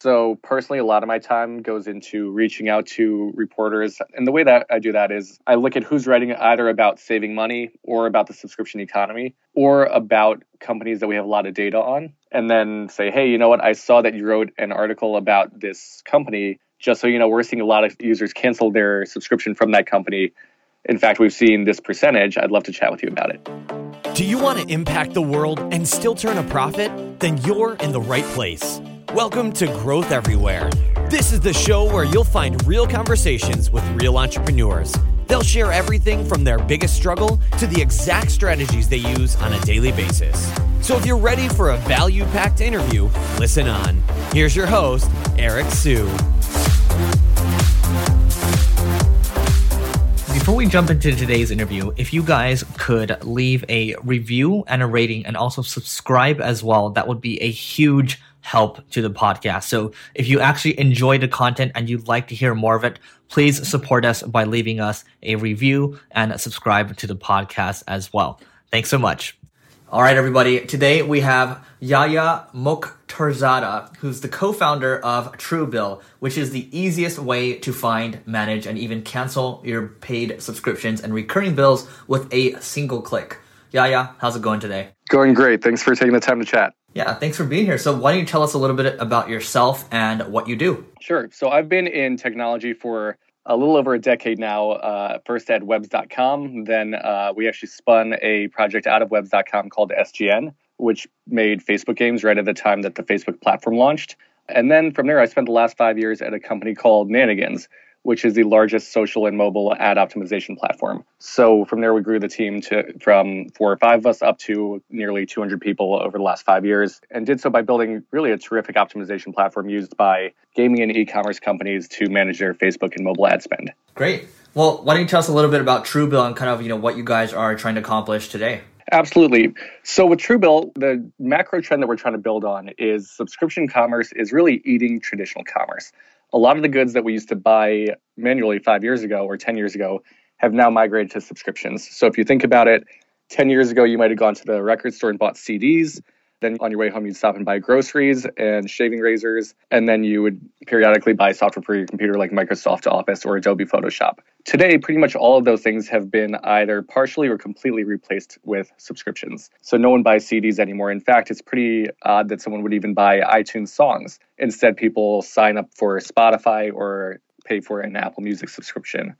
So, personally, a lot of my time goes into reaching out to reporters. And the way that I do that is I look at who's writing either about saving money or about the subscription economy or about companies that we have a lot of data on. And then say, hey, you know what? I saw that you wrote an article about this company. Just so you know, we're seeing a lot of users cancel their subscription from that company. In fact, we've seen this percentage. I'd love to chat with you about it. Do you want to impact the world and still turn a profit? Then you're in the right place. Welcome to Growth Everywhere. This is the show where you'll find real conversations with real entrepreneurs. They'll share everything from their biggest struggle to the exact strategies they use on a daily basis. So if you're ready for a value packed interview, listen on. Here's your host, Eric Siu. Before we jump into today's interview, if you guys could leave a review and a rating and also subscribe as well, that would be a huge help to the podcast. So if you actually enjoy the content and you'd like to hear more of it, please support us by leaving us a review and subscribe to the podcast as well. Thanks so much. All right, everybody. Today we have Yahya Mokhtarzada, who's the co-founder of Truebill, which is the easiest way to find, manage, and even cancel your paid subscriptions and recurring bills with a single click. Yahya, how's it going today? Going great. Thanks for taking the time to chat. Yeah, thanks for being here. So, why don't you tell us a little bit about yourself and what you do? Sure. So, I've been in technology for a little over a decade now. Uh, first at webs.com, then uh, we actually spun a project out of webs.com called SGN, which made Facebook games right at the time that the Facebook platform launched. And then from there, I spent the last five years at a company called Nanigans, which is the largest social and mobile ad optimization platform. So from there, we grew the team to from four or five of us up to nearly 200 people over the last five years, and did so by building really a terrific optimization platform used by gaming and e-commerce companies to manage their Facebook and mobile ad spend. Great. Well, why don't you tell us a little bit about Truebill and kind of you know what you guys are trying to accomplish today? Absolutely. So with Truebill, the macro trend that we're trying to build on is subscription commerce is really eating traditional commerce a lot of the goods that we used to buy manually five years ago or 10 years ago have now migrated to subscriptions. So if you think about it, 10 years ago, you might have gone to the record store and bought CDs. Then on your way home, you'd stop and buy groceries and shaving razors. And then you would periodically buy software for your computer like Microsoft Office or Adobe Photoshop. Today, pretty much all of those things have been either partially or completely replaced with subscriptions. So no one buys CDs anymore. In fact, it's pretty odd that someone would even buy iTunes songs. Instead, people sign up for Spotify or pay for an Apple Music subscription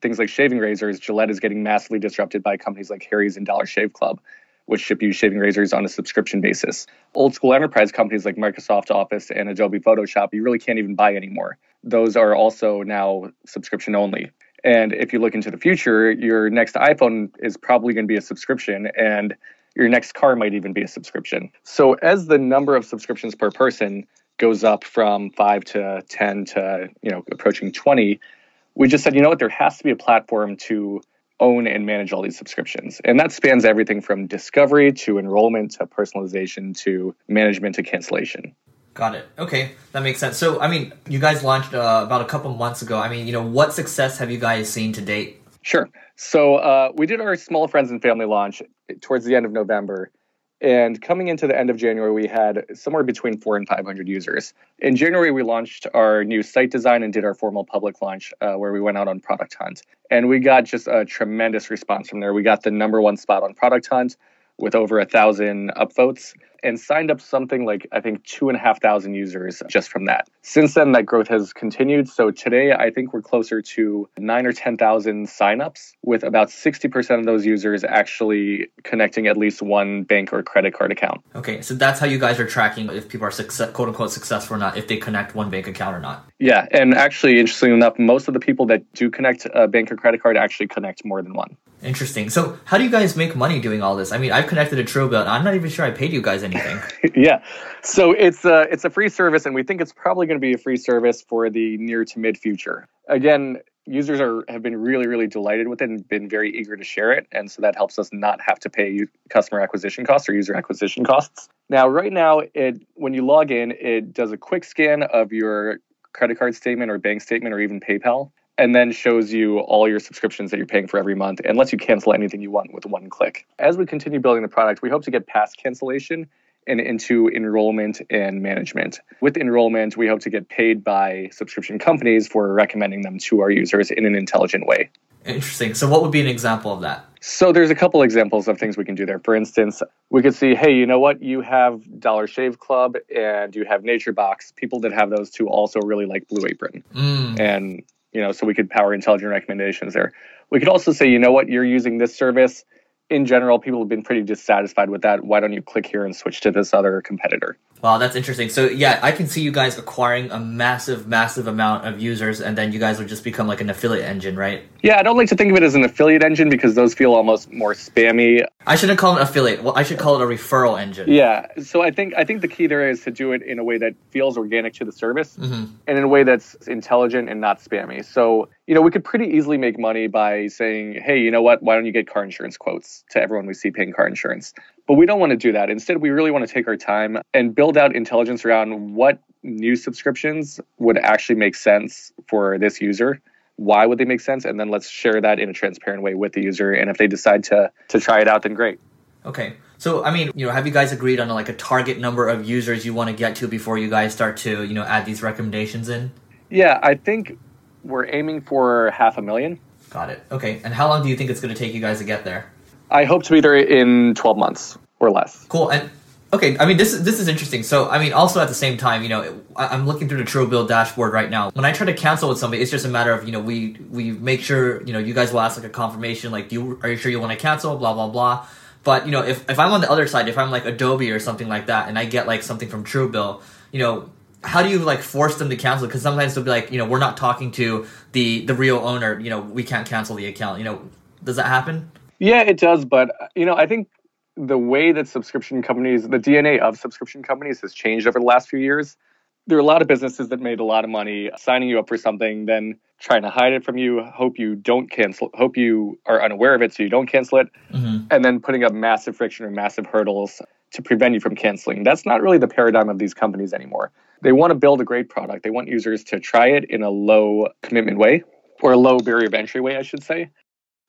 things like shaving razors, Gillette is getting massively disrupted by companies like Harry's and Dollar Shave Club which ship you shaving razors on a subscription basis. Old school enterprise companies like Microsoft Office and Adobe Photoshop, you really can't even buy anymore. Those are also now subscription only. And if you look into the future, your next iPhone is probably going to be a subscription, and your next car might even be a subscription. So, as the number of subscriptions per person goes up from five to 10 to you know approaching 20, we just said, you know what, there has to be a platform to own and manage all these subscriptions. And that spans everything from discovery to enrollment to personalization to management to cancellation. Got it. Okay, that makes sense. So, I mean, you guys launched uh, about a couple months ago. I mean, you know, what success have you guys seen to date? Sure. So, uh, we did our small friends and family launch towards the end of November. And coming into the end of January, we had somewhere between four and 500 users. In January, we launched our new site design and did our formal public launch uh, where we went out on Product Hunt. And we got just a tremendous response from there. We got the number one spot on Product Hunt with over a thousand upvotes and signed up something like I think two and a half thousand users just from that. Since then, that growth has continued. So today, I think we're closer to nine or 10,000 signups, with about 60% of those users actually connecting at least one bank or credit card account. Okay, so that's how you guys are tracking if people are success, quote unquote successful or not, if they connect one bank account or not. Yeah, and actually, interestingly enough, most of the people that do connect a bank or credit card actually connect more than one. Interesting. So, how do you guys make money doing all this? I mean, I've connected to Truebill, and I'm not even sure I paid you guys anything. yeah, so it's a it's a free service, and we think it's probably going to be a free service for the near to mid future. Again, users are have been really really delighted with it and been very eager to share it, and so that helps us not have to pay customer acquisition costs or user acquisition costs. Now, right now, it when you log in, it does a quick scan of your credit card statement or bank statement or even PayPal and then shows you all your subscriptions that you're paying for every month and lets you cancel anything you want with one click. As we continue building the product, we hope to get past cancellation and into enrollment and management. With enrollment, we hope to get paid by subscription companies for recommending them to our users in an intelligent way. Interesting. So, what would be an example of that? So, there's a couple examples of things we can do there. For instance, we could see, hey, you know what? You have Dollar Shave Club and you have Nature Box. People that have those two also really like Blue Apron. Mm. And, you know, so we could power intelligent recommendations there. We could also say, you know what? You're using this service in general, people have been pretty dissatisfied with that. Why don't you click here and switch to this other competitor? Wow, that's interesting. So yeah, I can see you guys acquiring a massive, massive amount of users, and then you guys would just become like an affiliate engine, right? Yeah, I don't like to think of it as an affiliate engine because those feel almost more spammy. I shouldn't call it affiliate. Well, I should call it a referral engine. Yeah. So I think I think the key there is to do it in a way that feels organic to the service, mm-hmm. and in a way that's intelligent and not spammy. So you know, we could pretty easily make money by saying, hey, you know what? Why don't you get car insurance quotes to everyone we see paying car insurance? But we don't want to do that. Instead, we really want to take our time and build out intelligence around what new subscriptions would actually make sense for this user. Why would they make sense? And then let's share that in a transparent way with the user. And if they decide to to try it out, then great. Okay. So, I mean, you know, have you guys agreed on like a target number of users you want to get to before you guys start to, you know, add these recommendations in? Yeah, I think we're aiming for half a million. Got it. Okay. And how long do you think it's going to take you guys to get there? I hope to be there in 12 months or less. Cool. And okay, I mean this is this is interesting. So I mean, also at the same time, you know, I, am looking through the Truebill dashboard right now. When I try to cancel with somebody, it's just a matter of you know we we make sure you know you guys will ask like a confirmation, like do you are you sure you want to cancel? Blah blah blah. But you know, if if I'm on the other side, if I'm like Adobe or something like that, and I get like something from Truebill, you know, how do you like force them to cancel? Because sometimes they'll be like, you know, we're not talking to the the real owner. You know, we can't cancel the account. You know, does that happen? Yeah, it does. But you know, I think the way that subscription companies, the DNA of subscription companies, has changed over the last few years. There are a lot of businesses that made a lot of money signing you up for something, then trying to hide it from you, hope you don't cancel, hope you are unaware of it so you don't cancel it, mm-hmm. and then putting up massive friction or massive hurdles to prevent you from canceling. That's not really the paradigm of these companies anymore. They want to build a great product. They want users to try it in a low commitment way or a low barrier of entry way, I should say.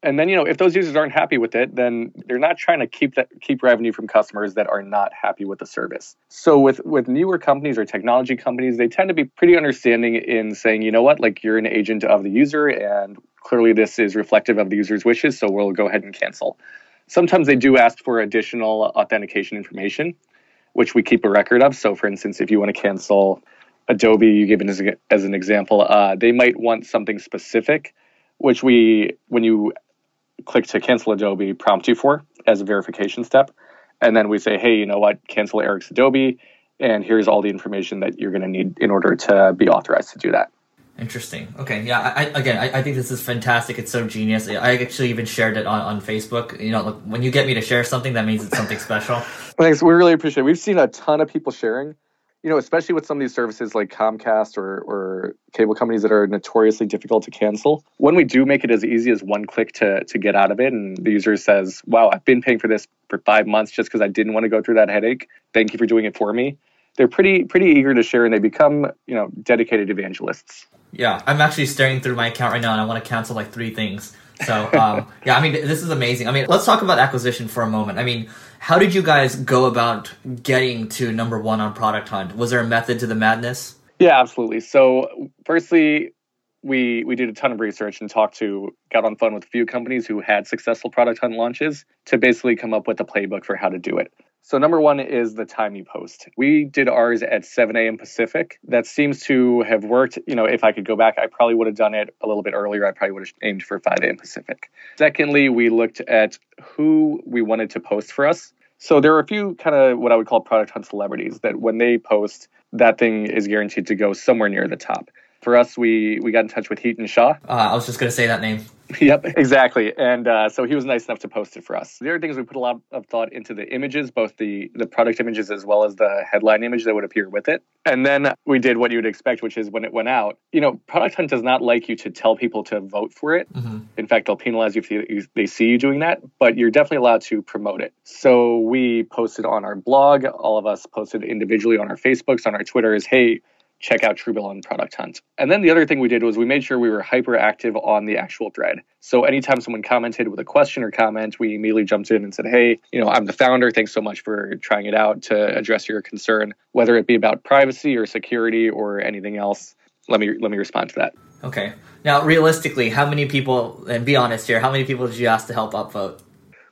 And then, you know, if those users aren't happy with it, then they're not trying to keep that keep revenue from customers that are not happy with the service. So with with newer companies or technology companies, they tend to be pretty understanding in saying, you know what, like you're an agent of the user and clearly this is reflective of the user's wishes, so we'll go ahead and cancel. Sometimes they do ask for additional authentication information, which we keep a record of. So, for instance, if you want to cancel Adobe, you give it as, as an example, uh, they might want something specific, which we, when you click to cancel Adobe, prompt you for as a verification step. And then we say, hey, you know what, cancel Eric's Adobe, and here's all the information that you're going to need in order to be authorized to do that. Interesting. Okay. Yeah. I, again, I, I, think this is fantastic. It's so genius. I actually even shared it on, on Facebook. You know, look, when you get me to share something, that means it's something special. Thanks. We really appreciate it. We've seen a ton of people sharing, you know, especially with some of these services like Comcast or, or cable companies that are notoriously difficult to cancel. When we do make it as easy as one click to, to get out of it, and the user says, wow, I've been paying for this for five months just because I didn't want to go through that headache. Thank you for doing it for me. They're pretty pretty eager to share and they become, you know, dedicated evangelists. Yeah, I'm actually staring through my account right now, and I want to cancel like three things. So um, yeah, I mean, this is amazing. I mean, let's talk about acquisition for a moment. I mean, how did you guys go about getting to number one on Product Hunt? Was there a method to the madness? Yeah, absolutely. So, firstly, we we did a ton of research and talked to got on phone with a few companies who had successful product hunt launches to basically come up with a playbook for how to do it. So, number one is the time you post. We did ours at 7 a.m. Pacific. That seems to have worked. You know, if I could go back, I probably would have done it a little bit earlier. I probably would have aimed for 5 a.m. Pacific. Secondly, we looked at who we wanted to post for us. So, there are a few kind of what I would call product hunt celebrities that when they post, that thing is guaranteed to go somewhere near the top. For us, we, we got in touch with Hiten Shah. Uh, I was just going to say that name. Yep, exactly. And uh, so he was nice enough to post it for us. The other thing is we put a lot of thought into the images, both the the product images as well as the headline image that would appear with it. And then we did what you would expect, which is when it went out, you know, Product Hunt does not like you to tell people to vote for it. Mm-hmm. In fact, they'll penalize you if they see you doing that, but you're definitely allowed to promote it. So we posted on our blog, all of us posted individually on our Facebooks, on our Twitters, hey, check out Truebill on Product Hunt. And then the other thing we did was we made sure we were hyper active on the actual thread. So anytime someone commented with a question or comment, we immediately jumped in and said, "Hey, you know, I'm the founder. Thanks so much for trying it out to address your concern, whether it be about privacy or security or anything else." Let me let me respond to that. Okay. Now, realistically, how many people? And be honest here. How many people did you ask to help upvote?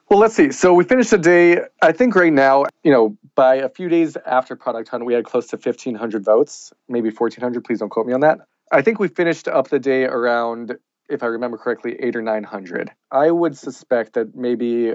Well, let's see. So we finished the day. I think right now, you know, by a few days after Product Hunt, we had close to 1,500 votes, maybe 1,400. Please don't quote me on that. I think we finished up the day around, if I remember correctly, eight or 900. I would suspect that maybe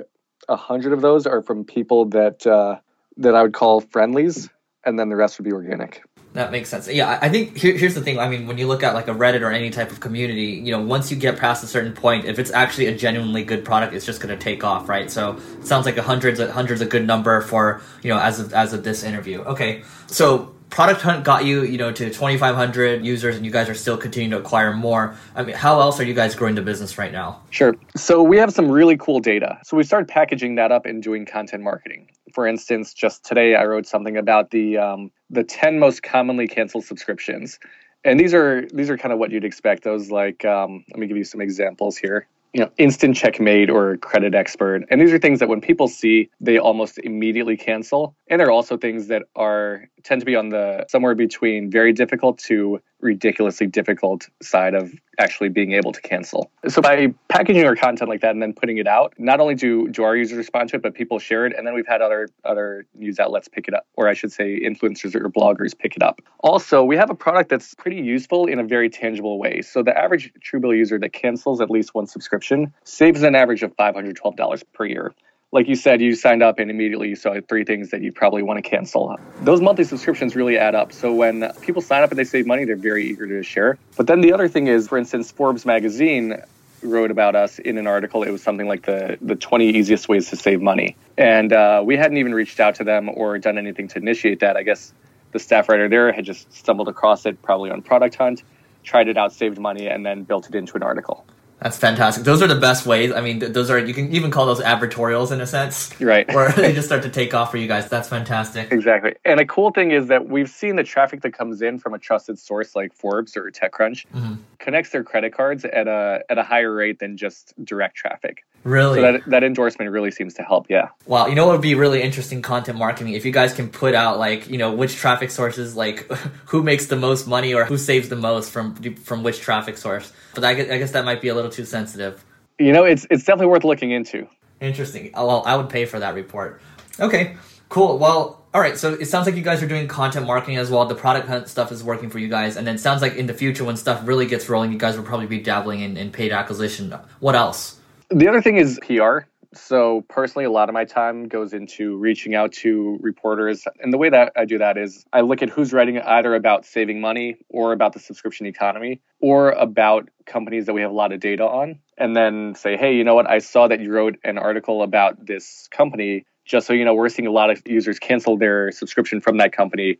a hundred of those are from people that uh, that I would call friendlies, and then the rest would be organic. That makes sense. Yeah, I think here, here's the thing. I mean, when you look at like a Reddit or any type of community, you know, once you get past a certain point, if it's actually a genuinely good product, it's just going to take off, right? So it sounds like a hundreds, a hundreds a good number for you know as of as of this interview. Okay, so Product Hunt got you, you know, to 2,500 users, and you guys are still continuing to acquire more. I mean, how else are you guys growing the business right now? Sure. So we have some really cool data. So we started packaging that up and doing content marketing. For instance, just today I wrote something about the um, the 10 most commonly canceled subscriptions, and these are these are kind of what you'd expect. Those like, um, let me give you some examples here you know, instant checkmate or credit expert. And these are things that when people see, they almost immediately cancel. And they're also things that are tend to be on the somewhere between very difficult to ridiculously difficult side of actually being able to cancel. So by packaging our content like that and then putting it out, not only do, do our users respond to it, but people share it. And then we've had other other news outlets pick it up, or I should say influencers or bloggers pick it up. Also, we have a product that's pretty useful in a very tangible way. So the average Truebill user that cancels at least one subscription saves an average of $512 per year like you said, you signed up and immediately you saw three things that you probably want to cancel. Those monthly subscriptions really add up. So when people sign up and they save money, they're very eager to share. But then the other thing is, for instance, Forbes magazine wrote about us in an article. It was something like the the 20 easiest ways to save money, and uh, we hadn't even reached out to them or done anything to initiate that. I guess the staff writer there had just stumbled across it, probably on Product Hunt, tried it out, saved money, and then built it into an article. That's fantastic. Those are the best ways. I mean, those are you can even call those advertorials in a sense, right? Where they just start to take off for you guys. That's fantastic. Exactly. And a cool thing is that we've seen the traffic that comes in from a trusted source like Forbes or TechCrunch mm-hmm. connects their credit cards at a at a higher rate than just direct traffic. Really? So that, that endorsement really seems to help, yeah. Wow, you know what would be really interesting content marketing if you guys can put out like, you know, which traffic sources like who makes the most money or who saves the most from from which traffic source. But I guess, I guess that might be a little too sensitive. You know, it's it's definitely worth looking into. Interesting. Oh, well, I would pay for that report. Okay, cool. Well, all right. So it sounds like you guys are doing content marketing as well. The product hunt stuff is working for you guys, and then it sounds like in the future when stuff really gets rolling, you guys will probably be dabbling in, in paid acquisition. What else? The other thing is PR. So personally, a lot of my time goes into reaching out to reporters. And the way that I do that is I look at who's writing either about saving money or about the subscription economy or about companies that we have a lot of data on. And then say, hey, you know what? I saw that you wrote an article about this company. Just so you know, we're seeing a lot of users cancel their subscription from that company.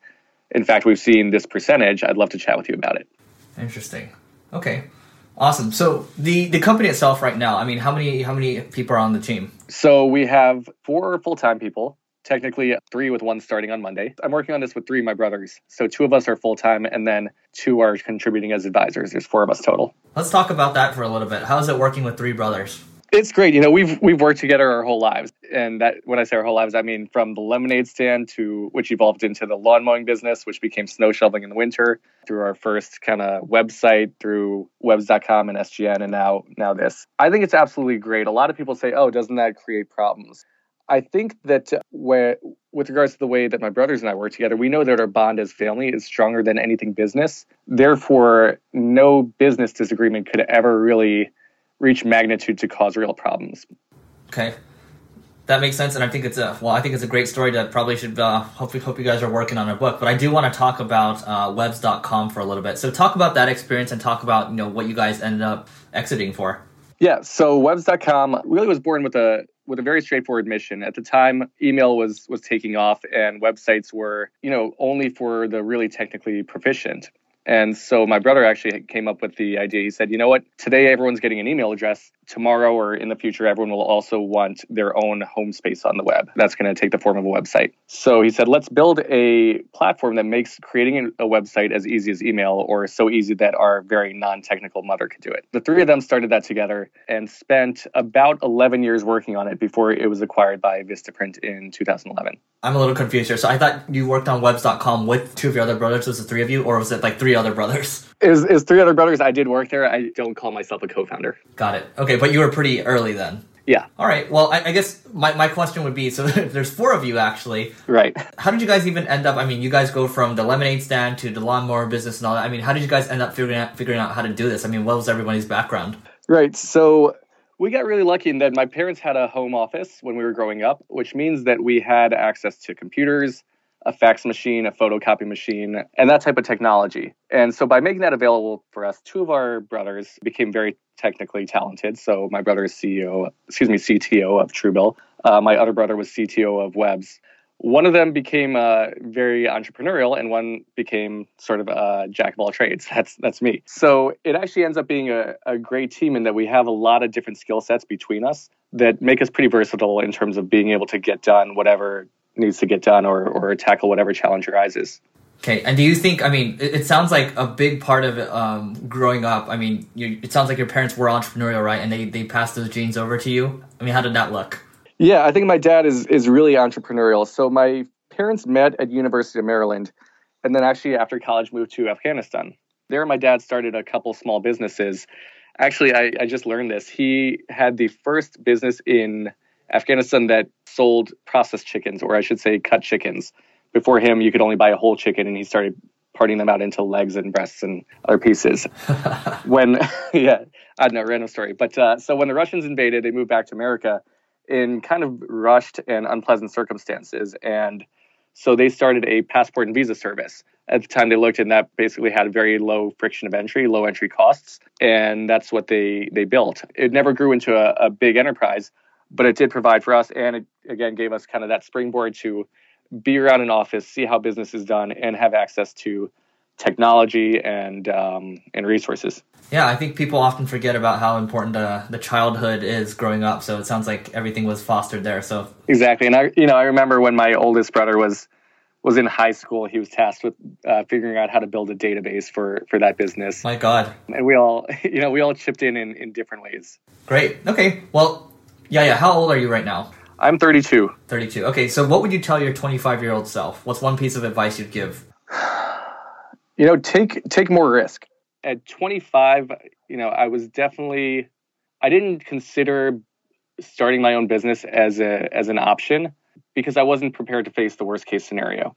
In fact, we've seen this percentage. I'd love to chat with you about it. Interesting. Okay. Awesome. So the the company itself right now, I mean, how many how many people are on the team? So we have four full time people. Technically, three with one starting on Monday. I'm working on this with three of my brothers. So two of us are full time, and then two are contributing as advisors. There's four of us total. Let's talk about that for a little bit. How is it working with three brothers? It's great. You know, we've we've worked together our whole lives, and that when I say our whole lives, I mean from the lemonade stand to which evolved into the lawn mowing business, which became snow shoveling in the winter, through our first kind of website, through webs.com and SGN, and now now this. I think it's absolutely great. A lot of people say, "Oh, doesn't that create problems?" I think that uh, where, with regards to the way that my brothers and I work together, we know that our bond as family is stronger than anything business. Therefore, no business disagreement could ever really reach magnitude to cause real problems. Okay. That makes sense, and I think it's a well. I think it's a great story that probably should. Uh, hope hope you guys are working on a book, but I do want to talk about uh, Webs.com for a little bit. So talk about that experience and talk about you know what you guys ended up exiting for. Yeah, so Webs.com really was born with a with a very straightforward mission. At the time, email was was taking off, and websites were you know only for the really technically proficient. And so my brother actually came up with the idea. He said, you know what? Today everyone's getting an email address. Tomorrow or in the future, everyone will also want their own home space on the web. That's going to take the form of a website. So he said, let's build a platform that makes creating a website as easy as email or so easy that our very non technical mother could do it. The three of them started that together and spent about 11 years working on it before it was acquired by Vistaprint in 2011. I'm a little confused here. So I thought you worked on webs.com with two of your other brothers. Was it three of you, or was it like three other brothers? Is is three other brothers? I did work there. I don't call myself a co-founder. Got it. Okay, but you were pretty early then. Yeah. All right. Well, I, I guess my, my question would be so there's four of you actually. Right. How did you guys even end up? I mean, you guys go from the lemonade stand to the lawnmower business and all that. I mean, how did you guys end up figuring out figuring out how to do this? I mean, what was everybody's background? Right. So we got really lucky in that my parents had a home office when we were growing up, which means that we had access to computers, a fax machine, a photocopy machine, and that type of technology. And so by making that available for us, two of our brothers became very technically talented. So my brother is CEO, excuse me, CTO of Truebill. Uh, my other brother was CTO of Webs one of them became uh, very entrepreneurial and one became sort of a jack of all trades that's that's me so it actually ends up being a, a great team in that we have a lot of different skill sets between us that make us pretty versatile in terms of being able to get done whatever needs to get done or, or tackle whatever challenge arises Okay, and do you think? I mean, it, it sounds like a big part of um, growing up. I mean, you, it sounds like your parents were entrepreneurial, right? And they they passed those genes over to you. I mean, how did that look? Yeah, I think my dad is is really entrepreneurial. So my parents met at University of Maryland, and then actually after college moved to Afghanistan. There, my dad started a couple small businesses. Actually, I, I just learned this. He had the first business in Afghanistan that sold processed chickens, or I should say, cut chickens. Before him, you could only buy a whole chicken, and he started parting them out into legs and breasts and other pieces. when, yeah, I don't know, random story. But uh, so when the Russians invaded, they moved back to America in kind of rushed and unpleasant circumstances. And so they started a passport and visa service. At the time they looked and that basically had very low friction of entry, low entry costs. And that's what they, they built. It never grew into a, a big enterprise, but it did provide for us. And it, again, gave us kind of that springboard to be around an office, see how business is done, and have access to technology and um, and resources. Yeah, I think people often forget about how important uh, the childhood is growing up. So it sounds like everything was fostered there. So exactly, and I you know I remember when my oldest brother was was in high school, he was tasked with uh, figuring out how to build a database for for that business. My God, and we all you know we all chipped in in, in different ways. Great. Okay. Well, yeah, yeah. How old are you right now? I'm 32. 32. Okay. So what would you tell your 25 year old self? What's one piece of advice you'd give? You know, take take more risk. At 25, you know, I was definitely I didn't consider starting my own business as a as an option because I wasn't prepared to face the worst case scenario.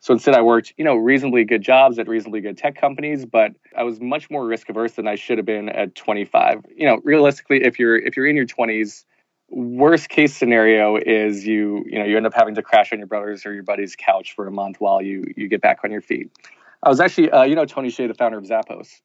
So instead, I worked, you know, reasonably good jobs at reasonably good tech companies, but I was much more risk averse than I should have been at 25. You know, realistically, if you're if you're in your 20s, worst case scenario is you you know you end up having to crash on your brother's or your buddy's couch for a month while you you get back on your feet. I was actually, uh, you know, Tony Hsieh, the founder of Zappos.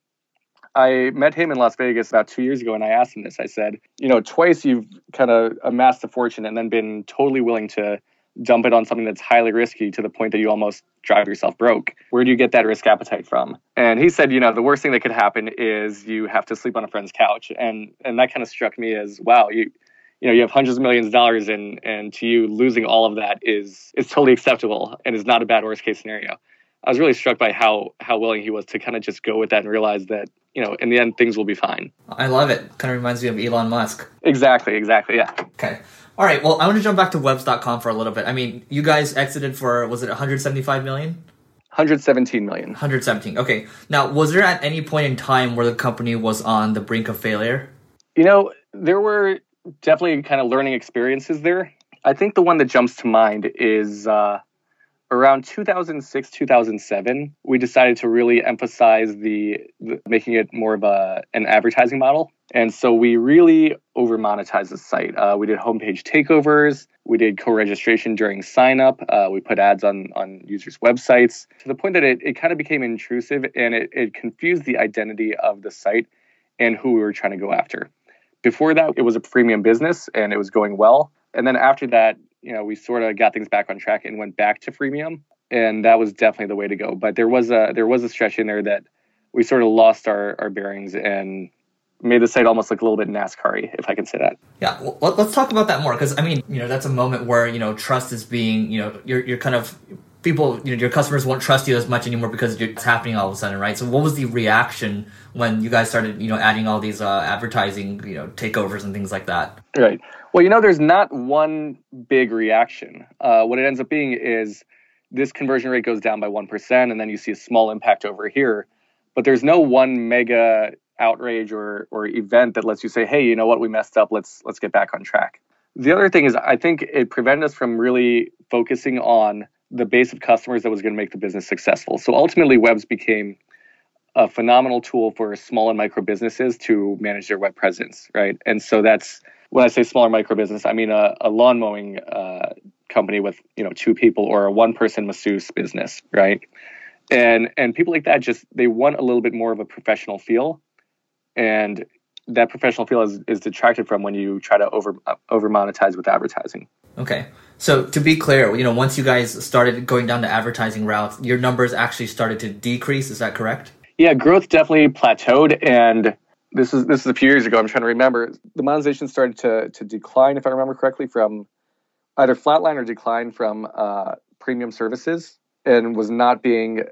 I met him in Las Vegas about two years ago, and I asked him this. I said, you know, twice you've kind of amassed a fortune and then been totally willing to dump it on something that's highly risky to the point that you almost drive yourself broke. Where do you get that risk appetite from? And he said, you know, the worst thing that could happen is you have to sleep on a friend's couch. And and that kind of struck me as, wow, you you know, you have hundreds of millions of dollars and and to you losing all of that is is totally acceptable and is not a bad worst case scenario. I was really struck by how how willing he was to kind of just go with that and realize that you know in the end things will be fine. I love it. Kind of reminds me of Elon Musk. Exactly. Exactly. Yeah. Okay. All right. Well, I want to jump back to Webs.com for a little bit. I mean, you guys exited for was it 175 million? 117 million. 117. Okay. Now, was there at any point in time where the company was on the brink of failure? You know, there were definitely kind of learning experiences there. I think the one that jumps to mind is uh, around 2006 2007 we decided to really emphasize the, the, making it more of a an advertising model. And so we really over monetized the site. Uh, we did homepage takeovers. We did co-registration during sign up uh, we put ads on on users websites. To the point that it, it kind of became intrusive and it, it confused the identity of the site and who we were trying to go after. Before that it was a premium business and it was going well. And then after that you know, we sort of got things back on track and went back to freemium, and that was definitely the way to go. But there was a there was a stretch in there that we sort of lost our, our bearings and made the site almost look a little bit NASCAR if I can say that. Yeah, well, let's talk about that more because I mean, you know, that's a moment where you know trust is being, you know, you're you're kind of people, you know, your customers won't trust you as much anymore because it's happening all of a sudden, right? So, what was the reaction when you guys started, you know, adding all these uh, advertising, you know, takeovers and things like that? Right. Well, you know, there's not one big reaction. Uh, what it ends up being is this conversion rate goes down by one percent, and then you see a small impact over here. But there's no one mega outrage or or event that lets you say, hey, you know what, we messed up. Let's let's get back on track. The other thing is, I think it prevented us from really focusing on the base of customers that was going to make the business successful. So ultimately, Webs became a phenomenal tool for small and micro businesses to manage their web presence, right? And so that's when I say smaller micro business, I mean a, a lawn mowing uh, company with you know two people or a one person masseuse business, right? And and people like that just they want a little bit more of a professional feel, and that professional feel is, is detracted from when you try to over over monetize with advertising. Okay. So to be clear, you know, once you guys started going down the advertising route, your numbers actually started to decrease. Is that correct? Yeah, growth definitely plateaued, and this is this is a few years ago. I'm trying to remember. The monetization started to to decline, if I remember correctly, from either flatline or decline from uh, premium services, and was not being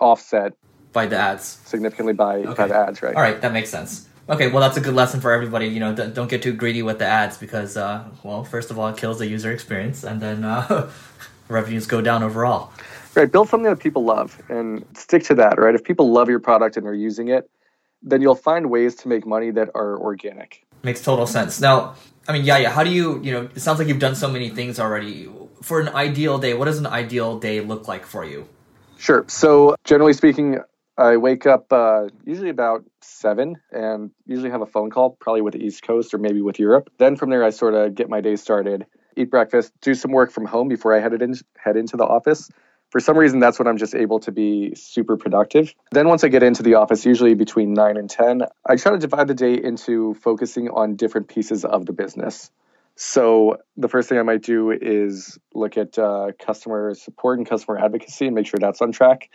offset by the ads significantly by, okay. by the ads. Right. All right, that makes sense. Okay, well, that's a good lesson for everybody. You know, don't get too greedy with the ads because, uh, well, first of all, it kills the user experience, and then uh, revenues go down overall. Right, build something that people love and stick to that. Right, if people love your product and they're using it, then you'll find ways to make money that are organic. Makes total sense. Now, I mean, yeah, yeah. How do you, you know, it sounds like you've done so many things already. For an ideal day, what does an ideal day look like for you? Sure. So, generally speaking, I wake up uh, usually about seven and usually have a phone call, probably with the East Coast or maybe with Europe. Then from there, I sort of get my day started, eat breakfast, do some work from home before I head, in, head into the office. For some reason, that's when I'm just able to be super productive. Then, once I get into the office, usually between 9 and 10, I try to divide the day into focusing on different pieces of the business. So, the first thing I might do is look at uh, customer support and customer advocacy and make sure that's on track.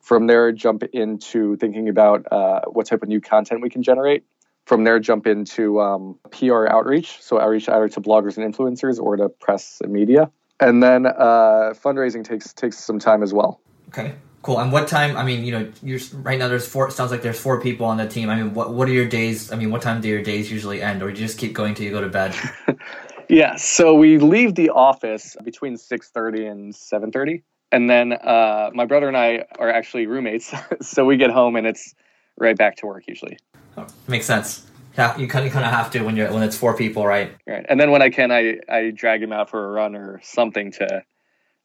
From there, jump into thinking about uh, what type of new content we can generate. From there, jump into um, PR outreach. So, outreach either to bloggers and influencers or to press and media. And then uh, fundraising takes takes some time as well. Okay, cool. And what time? I mean, you know, you're right now. There's four. sounds like there's four people on the team. I mean, what what are your days? I mean, what time do your days usually end, or do you just keep going till you go to bed? yeah. So we leave the office between six thirty and seven thirty and then uh, my brother and I are actually roommates, so we get home and it's right back to work usually. Oh, makes sense. Yeah, you kind of kind of have to when you're when it's four people, right? Right. And then when I can, I I drag him out for a run or something to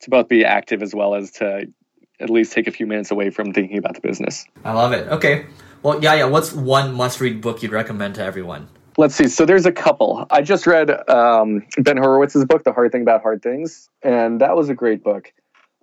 to both be active as well as to at least take a few minutes away from thinking about the business. I love it. Okay. Well, yeah, yeah. What's one must-read book you'd recommend to everyone? Let's see. So there's a couple. I just read um, Ben Horowitz's book, The Hard Thing About Hard Things, and that was a great book.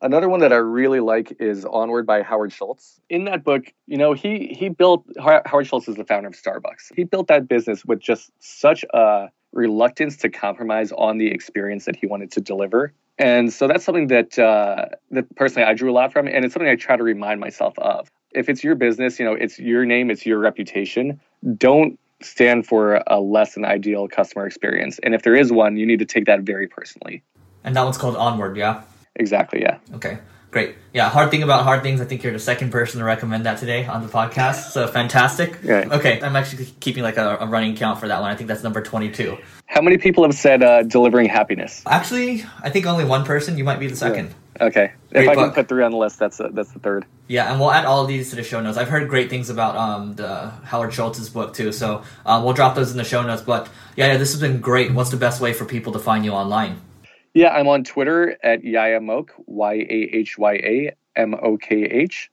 Another one that I really like is Onward by Howard Schultz. In that book, you know, he he built Howard Schultz is the founder of Starbucks. He built that business with just such a reluctance to compromise on the experience that he wanted to deliver. And so that's something that uh, that personally I drew a lot from, and it's something I try to remind myself of. If it's your business, you know, it's your name, it's your reputation. Don't stand for a less than ideal customer experience. And if there is one, you need to take that very personally. And that one's called Onward, yeah. Exactly. Yeah. Okay. Great. Yeah. Hard thing about hard things. I think you're the second person to recommend that today on the podcast. So fantastic. Right. Okay. I'm actually keeping like a, a, running count for that one. I think that's number 22. How many people have said uh, delivering happiness? Actually, I think only one person. You might be the second. Yeah. Okay. Great if I book. can put three on the list, that's a, that's the third. Yeah, and we'll add all of these to the show notes. I've heard great things about um, the Howard Schultz's book too, so uh, we'll drop those in the show notes. But yeah, yeah, this has been great. What's the best way for people to find you online? Yeah, I'm on Twitter at Yahya Mokh, Y A H Y A M O K H.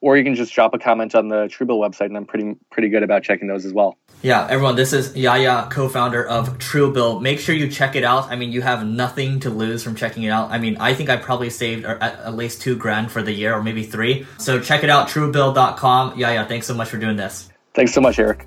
Or you can just drop a comment on the Truebill website, and I'm pretty pretty good about checking those as well. Yeah, everyone, this is Yahya, co-founder of Truebill. Make sure you check it out. I mean, you have nothing to lose from checking it out. I mean, I think I probably saved at, at least two grand for the year, or maybe three. So check it out, truebill.com. Yahya, thanks so much for doing this. Thanks so much, Eric.